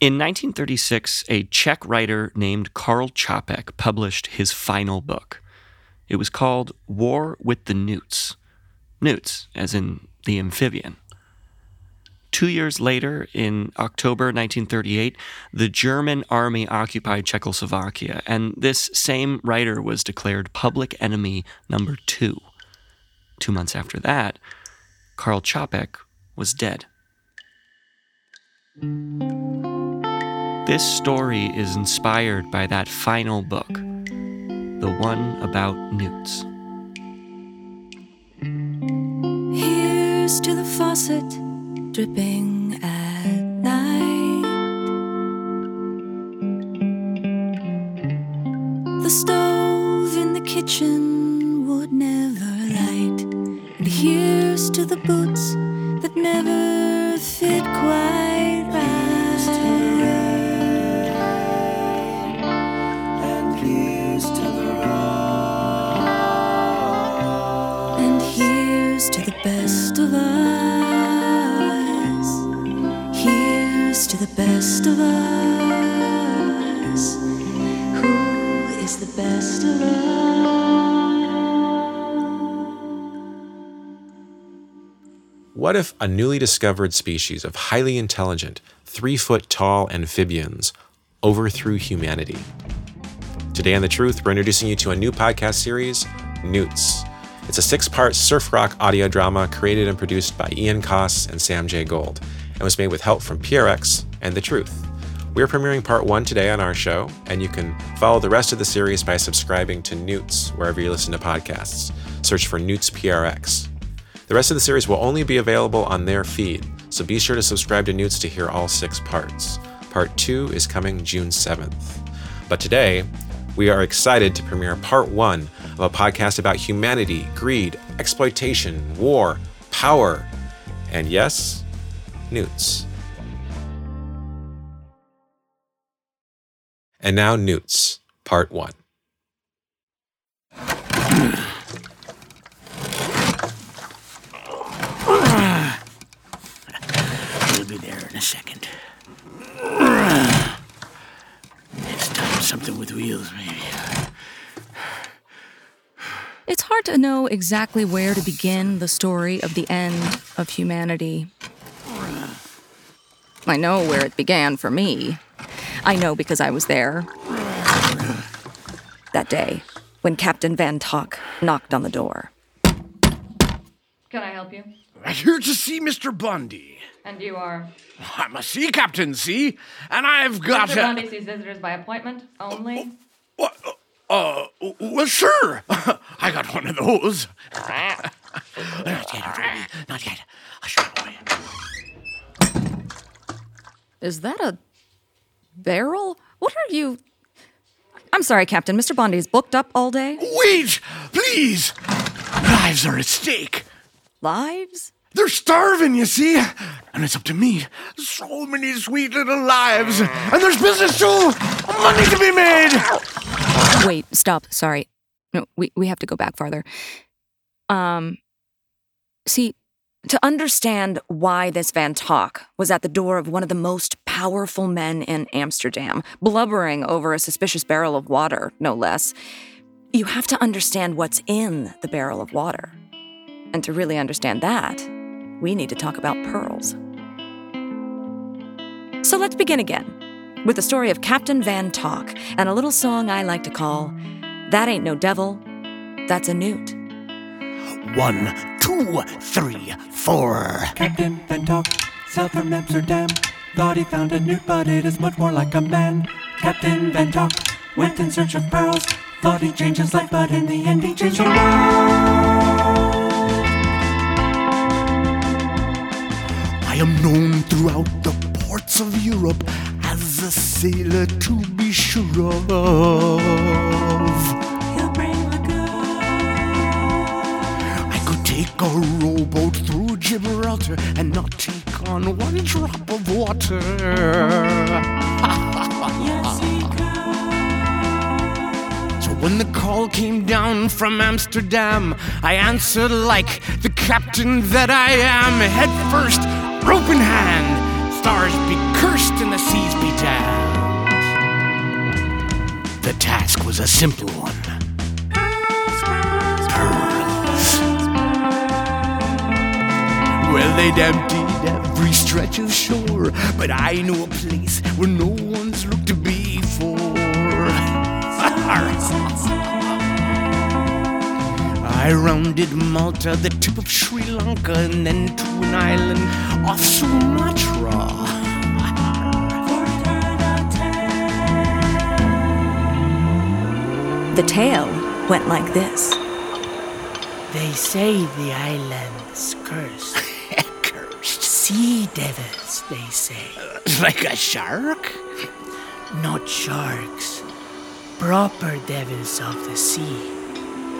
In 1936, a Czech writer named Karl Čapek published his final book. It was called War with the Newts. Newts, as in the amphibian. Two years later, in October 1938, the German army occupied Czechoslovakia, and this same writer was declared public enemy number two. Two months after that, Karl Čapek was dead. This story is inspired by that final book, the one about newts. Here's to the faucet dripping at night. The stove in the kitchen would never light. And here's to the boots that never fit quite of us. Who is the best of us? What if a newly discovered species of highly intelligent, three foot tall amphibians overthrew humanity? Today on The Truth, we're introducing you to a new podcast series, Newts. It's a six part surf rock audio drama created and produced by Ian Coss and Sam J. Gold, and was made with help from PRX and The Truth. We're premiering part one today on our show, and you can follow the rest of the series by subscribing to Newts wherever you listen to podcasts. Search for Newts PRX. The rest of the series will only be available on their feed, so be sure to subscribe to Newts to hear all six parts. Part two is coming June 7th. But today, we are excited to premiere part one of a podcast about humanity, greed, exploitation, war, power, and yes, newts. And now, Newts, part one. We'll be there in a second. It's time something with wheels, maybe. It's hard to know exactly where to begin the story of the end of humanity. I know where it began for me. I know because I was there. That day, when Captain Van Tok knocked on the door. Can I help you? I'm here to see Mr. Bondy. And you are. I'm a sea captain, see? And I've got Mr. a. Bondy sees visitors by appointment only. What? Uh, well, sure. I got one of those. not yet, Ruby. Not yet. Hush, boy. Is that a barrel? What are you. I'm sorry, Captain. Mr. Bondy's booked up all day? Wait, please. Lives are at stake. Lives? They're starving, you see? And it's up to me. So many sweet little lives. And there's business too. Money to be made. Wait, stop. Sorry. No, we, we have to go back farther. Um, see, to understand why this Van Tok was at the door of one of the most powerful men in Amsterdam, blubbering over a suspicious barrel of water, no less, you have to understand what's in the barrel of water. And to really understand that, we need to talk about pearls. So let's begin again with the story of Captain Van Tok and a little song I like to call That Ain't No Devil, That's a Newt. One, two, three, four. Captain Van Tok sailed from Amsterdam. Thought he found a newt, but it is much more like a man. Captain Van went in search of pearls. Thought he changed his life, but in the end he changed the world. I am known throughout the ports of Europe as a sailor to be sure of. Take a rowboat through Gibraltar and not take on one drop of water. So when the call came down from Amsterdam, I answered like the captain that I am. Head first, rope in hand. Stars be cursed cursed and the seas be damned. The task was a simple Well, they'd emptied every stretch of shore, but I knew a place where no one's looked before. I rounded Malta, the tip of Sri Lanka, and then to an island off Sumatra. The tale went like this. They say the island's cursed. Sea devils, they say. Like a shark? Not sharks. Proper devils of the sea.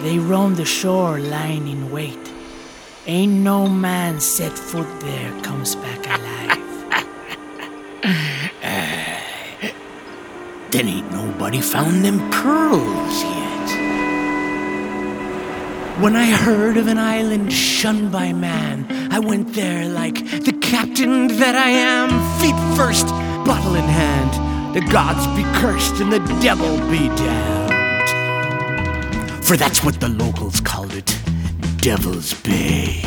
They roam the shore lying in wait. Ain't no man set foot there comes back alive. Then ain't nobody found them pearls yet. When I heard of an island shunned by man, I went there like the captain that I am, feet first, bottle in hand. The gods be cursed and the devil be damned. For that's what the locals called it Devil's Bay.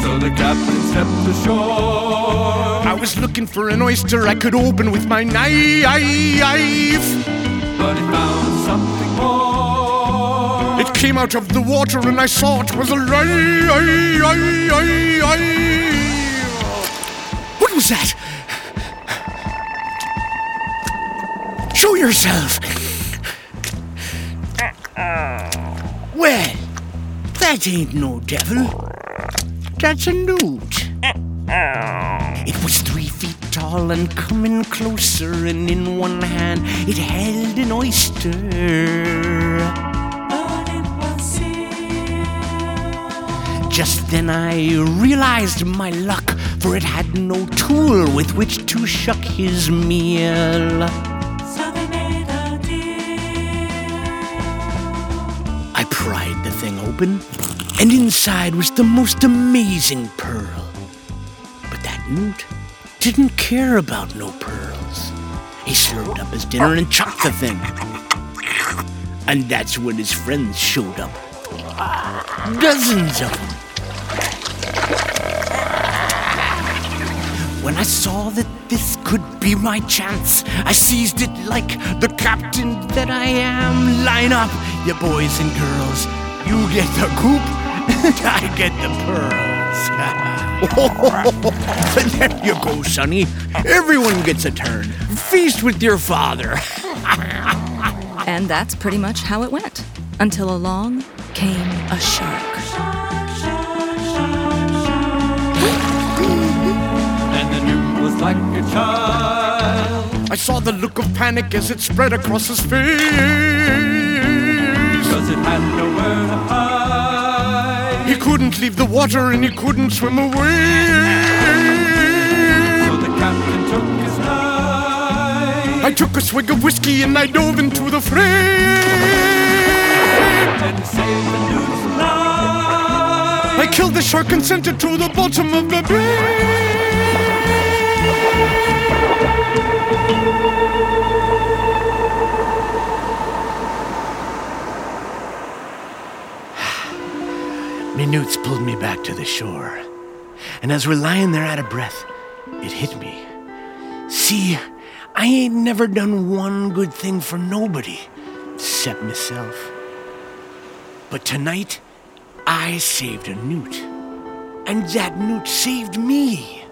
So the captain stepped ashore. I was looking for an oyster I could open with my knife. But he found something more. It came out of the water and I saw it was a lie. What was that? Show yourself. Well, that ain't no devil. That's a newt. It was three feet tall and coming closer, and in one hand it held an oyster. Just then I realized my luck, for it had no tool with which to shuck his meal. I pried the thing open, and inside was the most amazing pearl. But that newt didn't care about no pearls. He slurped up his dinner and chucked the thing. And that's when his friends showed up. Dozens of them. When I saw that this could be my chance, I seized it like the captain that I am. Line up, you boys and girls. You get the coop, and I get the pearls. there you go, Sonny. Everyone gets a turn. Feast with your father. And that's pretty much how it went. Until along came a shark. Like a child. I saw the look of panic as it spread across his face. Cause it had nowhere to hide. He couldn't leave the water and he couldn't swim away. So the captain took his knife. I took a swig of whiskey and I dove into the fray. and saved the newt's life. I killed the shark and sent it to the bottom of the bay. Newts pulled me back to the shore. And as we're lying there out of breath, it hit me. See, I ain't never done one good thing for nobody, except myself. But tonight, I saved a newt. And that newt saved me.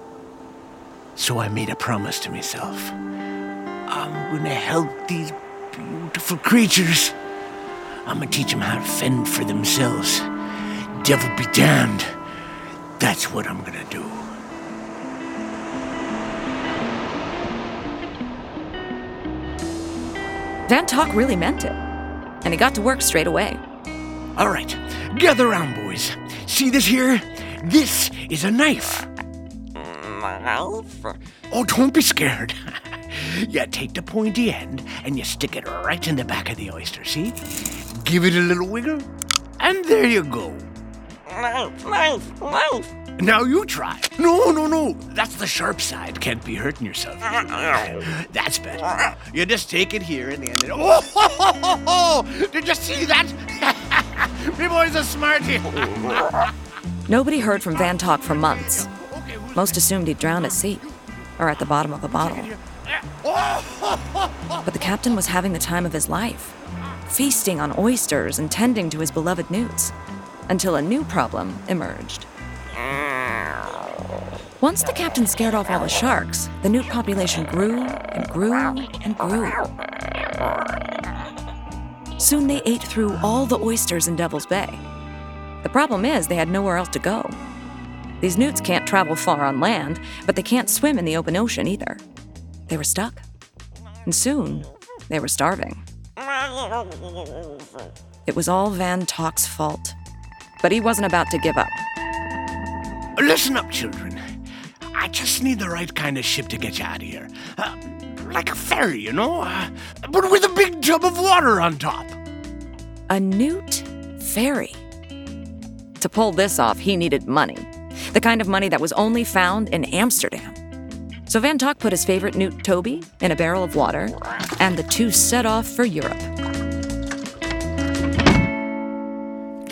So I made a promise to myself. I'm gonna help these beautiful creatures. I'm gonna teach them how to fend for themselves. Devil be damned. That's what I'm gonna do. Van Tok really meant it. And he got to work straight away. All right, gather round, boys. See this here? This is a knife. Oh, don't be scared. you take the pointy end and you stick it right in the back of the oyster, see? Give it a little wiggle, and there you go. Now you try. No, no, no. That's the sharp side. Can't be hurting yourself. That's better. You just take it here and then. Oh, ho, ho, ho, ho. did you see that? Me boy's a smarty. Nobody heard from Van Tok for months. Most assumed he'd drowned at sea or at the bottom of a bottle. Oh, but the captain was having the time of his life, feasting on oysters and tending to his beloved newts, until a new problem emerged. Once the captain scared off all the sharks, the newt population grew and grew and grew. Soon they ate through all the oysters in Devil's Bay. The problem is they had nowhere else to go. These newts can't travel far on land, but they can't swim in the open ocean either. They were stuck. And soon, they were starving. It was all Van Tok's fault. But he wasn't about to give up. Listen up, children. I just need the right kind of ship to get you out of here. Uh, like a ferry, you know? Uh, but with a big tub of water on top. A newt ferry. To pull this off, he needed money. The kind of money that was only found in Amsterdam. So Van Tok put his favorite newt Toby in a barrel of water, and the two set off for Europe.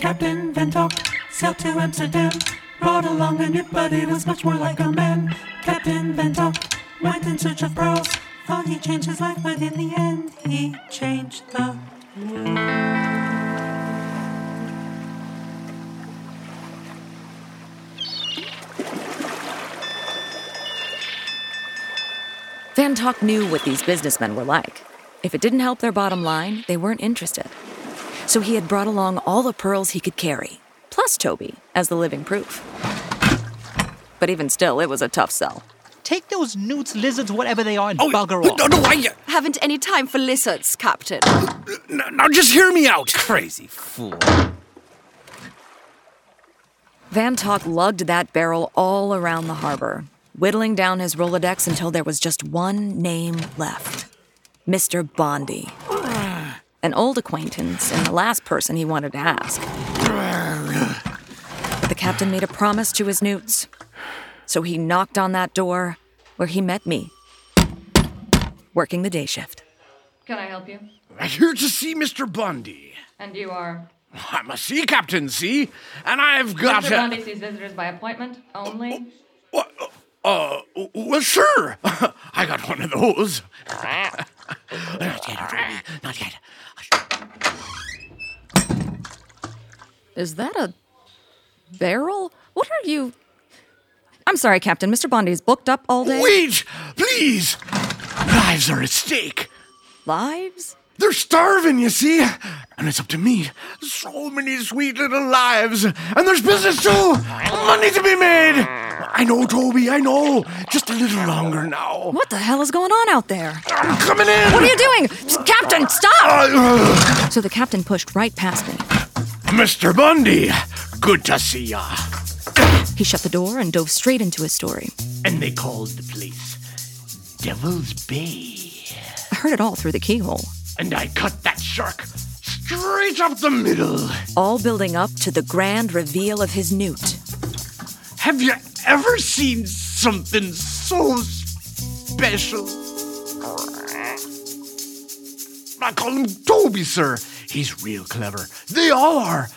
Captain Van Tok sailed to Amsterdam, brought along a newt, but it was much more like a man. Captain Van Tok went in search of pearls, thought he changed his life, but in the end he changed the Van Tok knew what these businessmen were like. If it didn't help their bottom line, they weren't interested. So he had brought along all the pearls he could carry, plus Toby, as the living proof. But even still, it was a tough sell. Take those newts, lizards, whatever they are, and Oh, bugger no, off. no, no, I, uh, Haven't any time for lizards, Captain. Uh, uh, now, now just hear me out. Crazy fool. Van Tok lugged that barrel all around the harbor, whittling down his Rolodex until there was just one name left Mr. Bondy. An old acquaintance and the last person he wanted to ask. But the captain made a promise to his newts. So he knocked on that door where he met me, working the day shift. Can I help you? I'm here to see Mr. Bondy. And you are? I'm a sea captain, see? And I've got Mr. a- Bondy sees visitors by appointment only. What? Uh, well, sure. I got one of those. Not yet. Not yet. Is that a barrel? What are you? I'm sorry, Captain. Mr. Bondy's booked up all day. Wait, please. Lives are at stake. Lives? They're starving, you see? And it's up to me. So many sweet little lives. And there's business too. Money to be made. I know, Toby, I know. Just a little longer now. What the hell is going on out there? I'm coming in. What are you doing? Captain, stop! Uh, So the captain pushed right past me. Mr. Bondy, good to see ya. He shut the door and dove straight into his story. And they called the place Devil's Bay. I heard it all through the keyhole, And I cut that shark straight up the middle. all building up to the grand reveal of his newt. Have you ever seen something so special? I call him Toby, sir. He's real clever. They all are.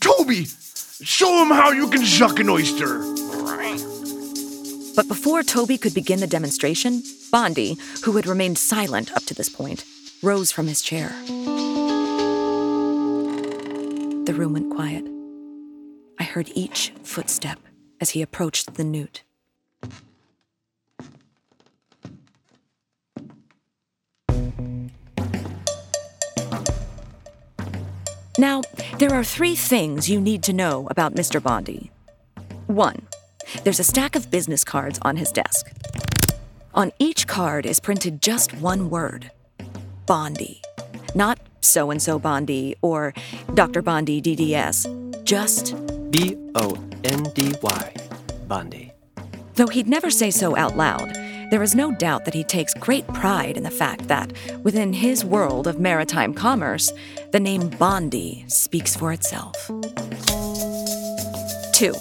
Toby, show him how you can shuck an oyster. But before Toby could begin the demonstration, Bondy, who had remained silent up to this point, rose from his chair. The room went quiet. I heard each footstep as he approached the newt. Now, there are three things you need to know about Mr. Bondy. One, there's a stack of business cards on his desk. On each card is printed just one word Bondy. Not so and so Bondy or Dr. Bondy DDS, just B O N D Y. Bondy. Though he'd never say so out loud, there is no doubt that he takes great pride in the fact that, within his world of maritime commerce, the name Bondy speaks for itself. Two,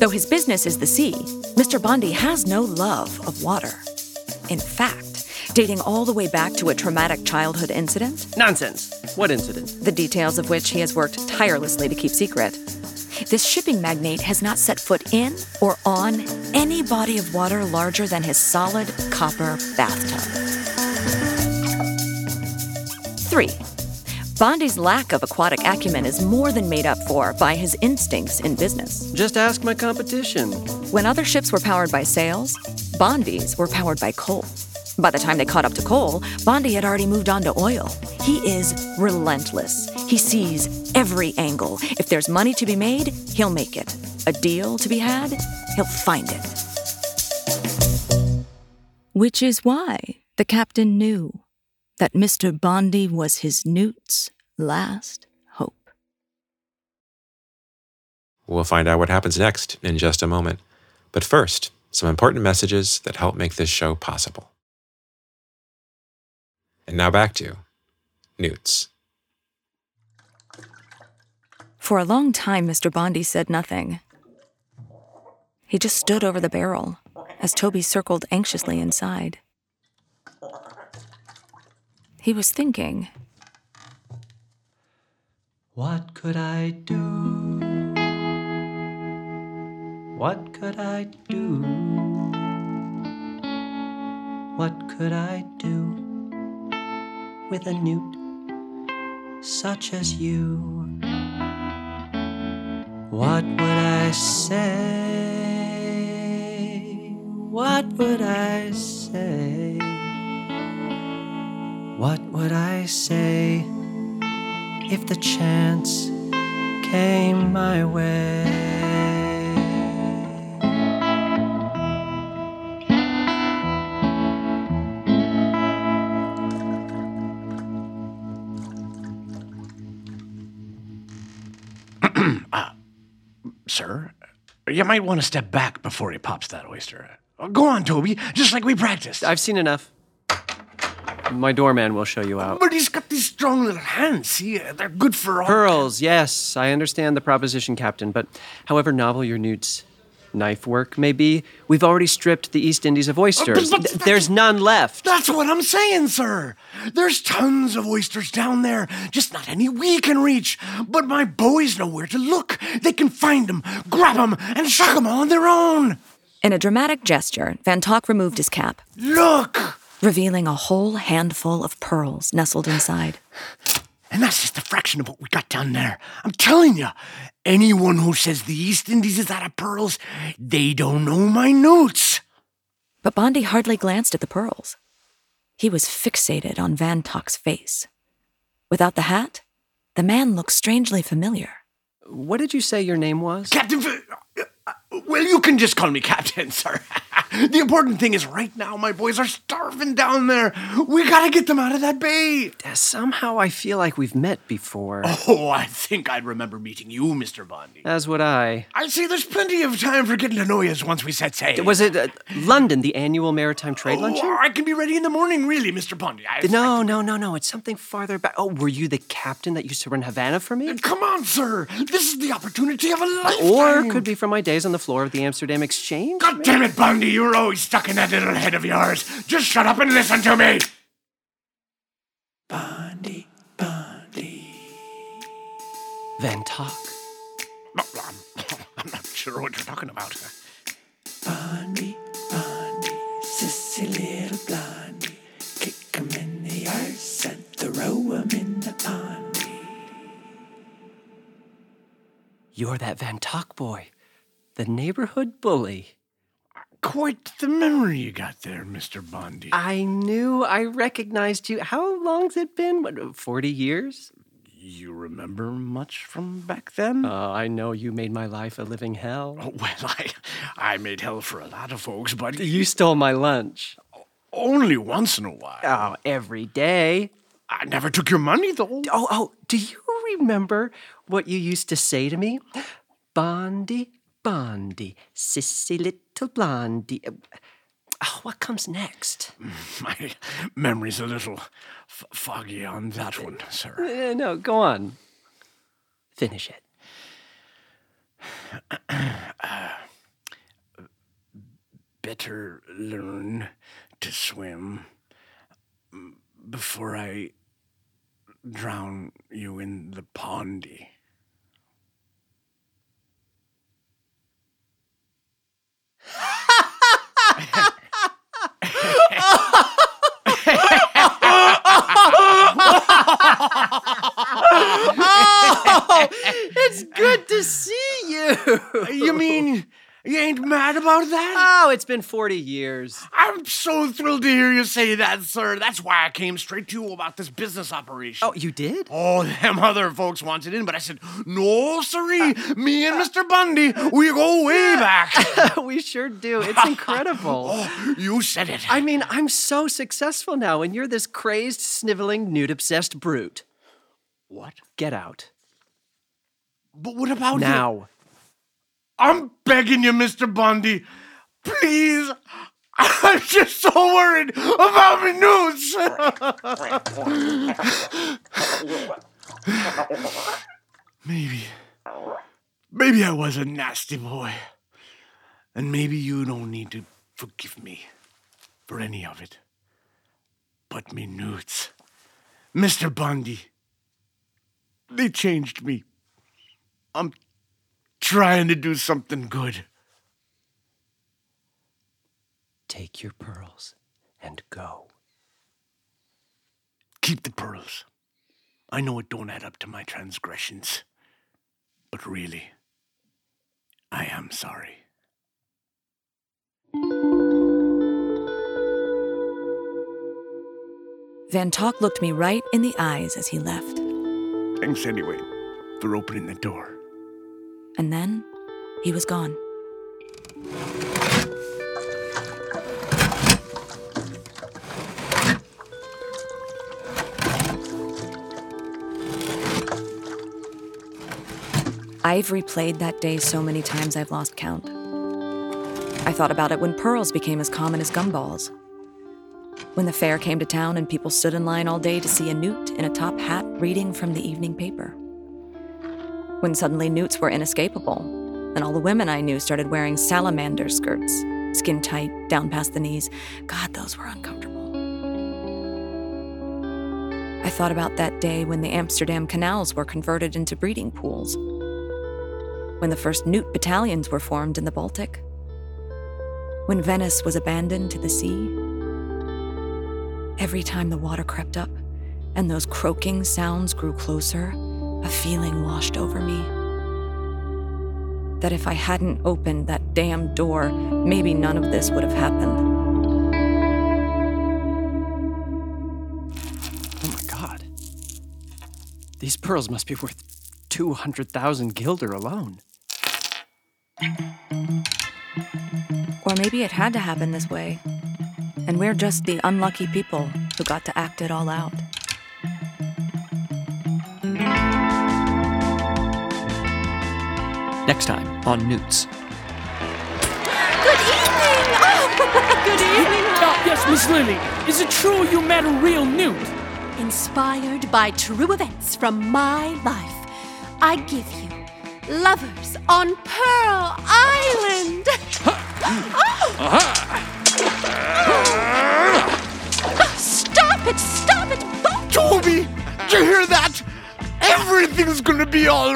though his business is the sea, Mr. Bondy has no love of water. In fact, dating all the way back to a traumatic childhood incident, Nonsense. What incident? the details of which he has worked tirelessly to keep secret. This shipping magnate has not set foot in or on any body of water larger than his solid copper bathtub. Three, Bondy's lack of aquatic acumen is more than made up for by his instincts in business. Just ask my competition. When other ships were powered by sails, Bondy's were powered by coal. By the time they caught up to coal, Bondy had already moved on to oil. He is relentless. He sees every angle. If there's money to be made, he'll make it. A deal to be had, he'll find it. Which is why the captain knew that Mr. Bondy was his newt's last hope. We'll find out what happens next in just a moment. But first, some important messages that help make this show possible. And now back to Newts. For a long time, Mr. Bondy said nothing. He just stood over the barrel as Toby circled anxiously inside. He was thinking. What could I do? What could I do? What could I do with a newt such as you? What would I say? What would I say? What would I say if the chance came my way? You might want to step back before he pops that oyster. Go on, Toby, just like we practiced. I've seen enough. My doorman will show you out. But he's got these strong little hands. See, they're good for all. Pearls, yes, I understand the proposition, Captain, but however novel your newt's knife work maybe. we've already stripped the East Indies of oysters. but- Th- There's none left. That's what I'm saying, sir. There's tons of oysters down there, just not any we can reach. But my boys know where to look. They can find them, grab them, and shuck them all on their own. In a dramatic gesture, Van Tok removed his cap, Look! revealing a whole handful of pearls nestled inside. And that's just a fraction of what we got down there. I'm telling you, anyone who says the East Indies is out of pearls, they don't know my newts. But Bondy hardly glanced at the pearls. He was fixated on Van Tok's face. Without the hat, the man looked strangely familiar. What did you say your name was? Captain. Uh, well, you can just call me Captain, sir. The important thing is, right now, my boys are starving down there. We gotta get them out of that bay. Somehow I feel like we've met before. Oh, I think I'd remember meeting you, Mr. Bondy. As would I. I see there's plenty of time for getting to know you once we set sail. Was it uh, London, the annual maritime trade Oh, luncheon? I can be ready in the morning, really, Mr. Bondy. I, No, no, no, no. It's something farther back. Oh, were you the captain that used to run Havana for me? Come on, sir. This is the opportunity of a lifetime. Or could be from my days on the floor of the Amsterdam Exchange? God damn it, Bondy, you're always stuck in that little head of yours. Just shut up and listen to me. Bondy, Bondy. Van Tok. I'm not sure what you're talking about. Bondy, Bondy, sissy little blondie. Kick 'em in the arse and throw 'em in the pondy. You're that Van Tok boy, the neighborhood bully. Quite the memory you got there, Mr. Bondy. I knew I recognized you. How long's it been? What, 40 years? You remember much from back then? Oh, I know you made my life a living hell. Oh, well, I, I made hell for a lot of folks, but You stole my lunch. only once in a while. Oh, every day. I never took your money, though. Oh, oh, do you remember what you used to say to me? Bondy, Bondy, sissy Little Blondie. Eh, oh, what comes next? My memory's a little f- foggy on that one, sir. Uh, no, go on. Finish it. Uh, better learn to swim mm, before I drown you in the pondy. oh, it's good to see you. You mean you ain't mad about that? Oh, it's been 40 years. I'm so thrilled to hear you say that, sir. That's why I came straight to you about this business operation. Oh, you did? Oh, them other folks wanted in, but I said, no, sirree. Me and Mr. Bondy, we go way back. we sure do. It's incredible. oh, you said it. I mean, I'm so successful now, and you're this crazed, sniveling, newt obsessed brute. What? Get out. But what about now? I'm begging you, Mr. Bondy. Please. I'm just so worried about me newts. maybe. Maybe I was a nasty boy. And maybe you don't need to forgive me for any of it. But me newts. Mr. Bondy. They changed me. I'm trying to do something good. Take your pearls and go. Keep the pearls. I know it don't add up to my transgressions, but really, I am sorry. Van Tok looked me right in the eyes as he left. Thanks anyway for opening the door. And then he was gone. I've replayed that day so many times I've lost count. I thought about it when pearls became as common as gumballs. When the fair came to town and people stood in line all day to see a newt in a top hat reading from the evening paper. When suddenly newts were inescapable, and all the women I knew started wearing salamander skirts, skin tight, down past the knees. God, those were uncomfortable. I thought about that day when the Amsterdam canals were converted into breeding pools, when the first newt battalions were formed in the Baltic, when Venice was abandoned to the sea. Every time the water crept up and those croaking sounds grew closer, a feeling washed over me. That if I hadn't opened that damn door, maybe none of this would have happened. Oh my god. These pearls must be worth 200,000 guilder alone. Or maybe it had to happen this way, and we're just the unlucky people who got to act it all out. Next time on Newts. Good evening! Oh, good evening! Uh, yes, Miss Lily. Is it true you met a real newt? Inspired by true events from my life, I give you Lovers on Pearl Island! Oh, Stop it! Stop it! Both Toby, did you hear that? Everything's gonna be all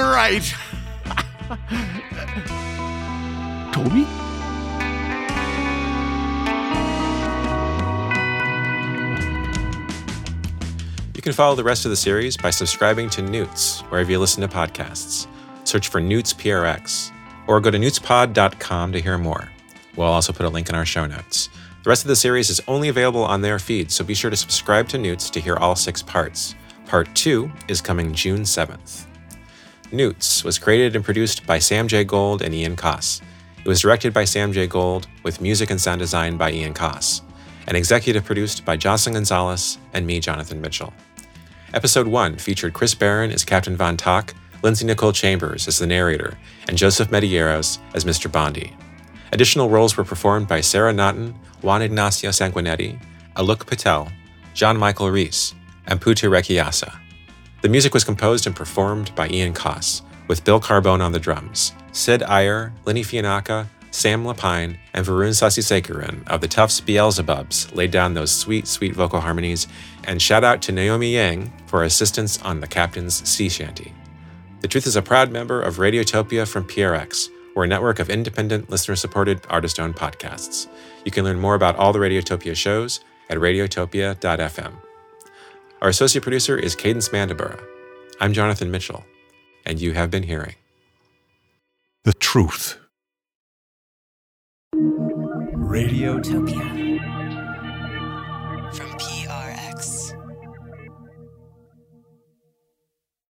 can follow the rest of the series by subscribing to Newts wherever you listen to podcasts. Search for Newts PRX or go to newtspod.com to hear more. We'll also put a link in our show notes. The rest of the series is only available on their feed, so be sure to subscribe to Newts to hear all six parts. Part 2 is coming June 7th. Newts was created and produced by Sam J. Gold and Ian Coss. It was directed by Sam J. Gold with music and sound design by Ian Coss, and executive produced by Jocelyn Gonzalez and me, Jonathan Mitchell. Episode 1 featured Chris Barron as Captain Van Tok, Lindsay Nicole Chambers as the narrator, and Joseph Medeiros as Mr. Bondy. Additional roles were performed by Sarah Naughton, Juan Ignacio Sanguinetti, Alok Patel, John Michael Reese, and Putu Rekiasa. The music was composed and performed by Ian Coss, with Bill Carbone on the drums, Sid Iyer, Lenny Fianacca, Sam Lapine, and Varun Sasisekaran of the Tufts Beelzebubs laid down those sweet, sweet vocal harmonies, and shout out to Naomi Yang for assistance on the Captain's Sea Shanty. The Truth is a proud member of Radiotopia from PRX, we're a network of independent, listener supported, artist owned podcasts. You can learn more about all the Radiotopia shows at radiotopia.fm. Our associate producer is Cadence Mandabura. I'm Jonathan Mitchell, and you have been hearing The truth. Radiotopia.